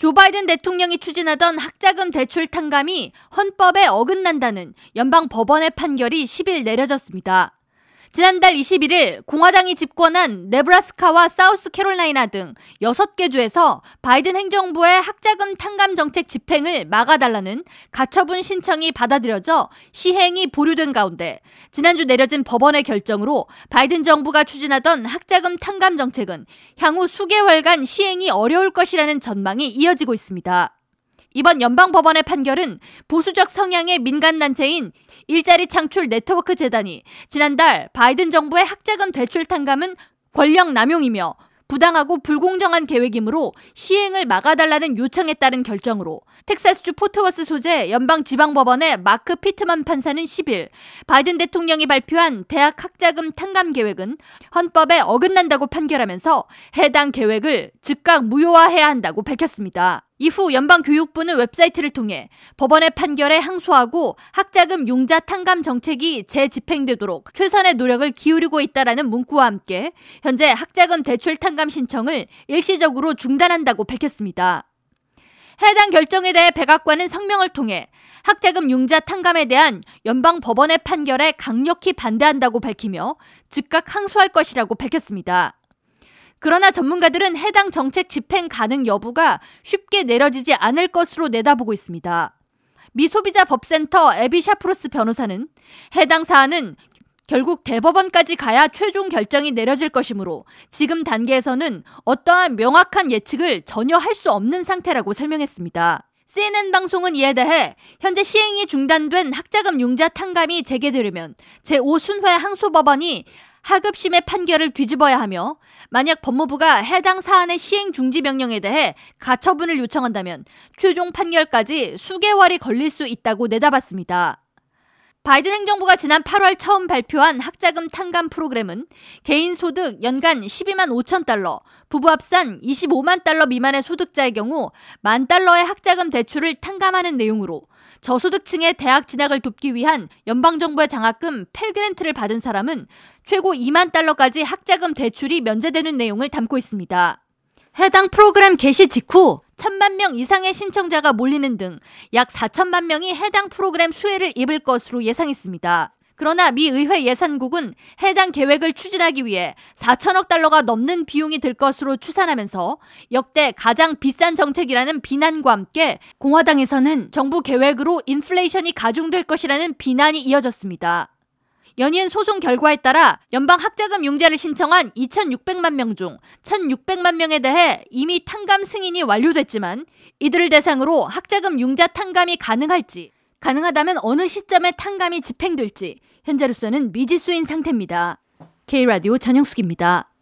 조 바이든 대통령이 추진하던 학자금 대출 탕감이 헌법에 어긋난다는 연방 법원의 판결이 10일 내려졌습니다. 지난달 21일 공화당이 집권한 네브라스카와 사우스캐롤라이나 등 6개 주에서 바이든 행정부의 학자금 탕감 정책 집행을 막아달라는 가처분 신청이 받아들여져 시행이 보류된 가운데 지난주 내려진 법원의 결정으로 바이든 정부가 추진하던 학자금 탕감 정책은 향후 수개월간 시행이 어려울 것이라는 전망이 이어지고 있습니다. 이번 연방법원의 판결은 보수적 성향의 민간단체인 일자리 창출 네트워크 재단이 지난달 바이든 정부의 학자금 대출 탕감은 권력 남용이며 부당하고 불공정한 계획이므로 시행을 막아달라는 요청에 따른 결정으로 텍사스주 포트워스 소재 연방지방법원의 마크 피트만 판사는 10일 바이든 대통령이 발표한 대학 학자금 탕감 계획은 헌법에 어긋난다고 판결하면서 해당 계획을 즉각 무효화해야 한다고 밝혔습니다. 이후 연방교육부는 웹사이트를 통해 법원의 판결에 항소하고 학자금 융자 탕감 정책이 재집행되도록 최선의 노력을 기울이고 있다라는 문구와 함께 현재 학자금 대출 탕감 신청을 일시적으로 중단한다고 밝혔습니다. 해당 결정에 대해 백악관은 성명을 통해 학자금 융자 탕감에 대한 연방 법원의 판결에 강력히 반대한다고 밝히며 즉각 항소할 것이라고 밝혔습니다. 그러나 전문가들은 해당 정책 집행 가능 여부가 쉽게 내려지지 않을 것으로 내다보고 있습니다. 미 소비자 법센터 에비 샤프로스 변호사는 해당 사안은 결국 대법원까지 가야 최종 결정이 내려질 것이므로 지금 단계에서는 어떠한 명확한 예측을 전혀 할 수 없는 상태라고 설명했습니다. CNN 방송은 이에 대해 현재 시행이 중단된 학자금 융자 탕감이 재개되려면 제5순회 항소법원이 하급심의 판결을 뒤집어야 하며 만약 법무부가 해당 사안의 시행 중지 명령에 대해 가처분을 요청한다면 최종 판결까지 수개월이 걸릴 수 있다고 내다봤습니다. 바이든 행정부가 지난 8월 처음 발표한 학자금 탕감 프로그램은 개인 소득 연간 12만 5천 달러, 부부 합산 25만 달러 미만의 소득자의 경우 만 달러의 학자금 대출을 탕감하는 내용으로 저소득층의 대학 진학을 돕기 위한 연방정부의 장학금 펠그랜트를 받은 사람은 최고 2만 달러까지 학자금 대출이 면제되는 내용을 담고 있습니다. 해당 프로그램 개시 직후 천만 명 이상의 신청자가 몰리는 등 약 4천만 명이 해당 프로그램 수혜를 입을 것으로 예상했습니다. 그러나 미 의회 예산국은 해당 계획을 추진하기 위해 4천억 달러가 넘는 비용이 들 것으로 추산하면서 역대 가장 비싼 정책이라는 비난과 함께 공화당에서는 정부 계획으로 인플레이션이 가중될 것이라는 비난이 이어졌습니다. 연이은 소송 결과에 따라 연방 학자금 융자를 신청한 2,600만 명 중 1,600만 명에 대해 이미 탕감 승인이 완료됐지만 이들을 대상으로 학자금 융자 탕감이 가능할지, 가능하다면 어느 시점에 탕감이 집행될지 현재로서는 미지수인 상태입니다. K라디오 전영숙입니다.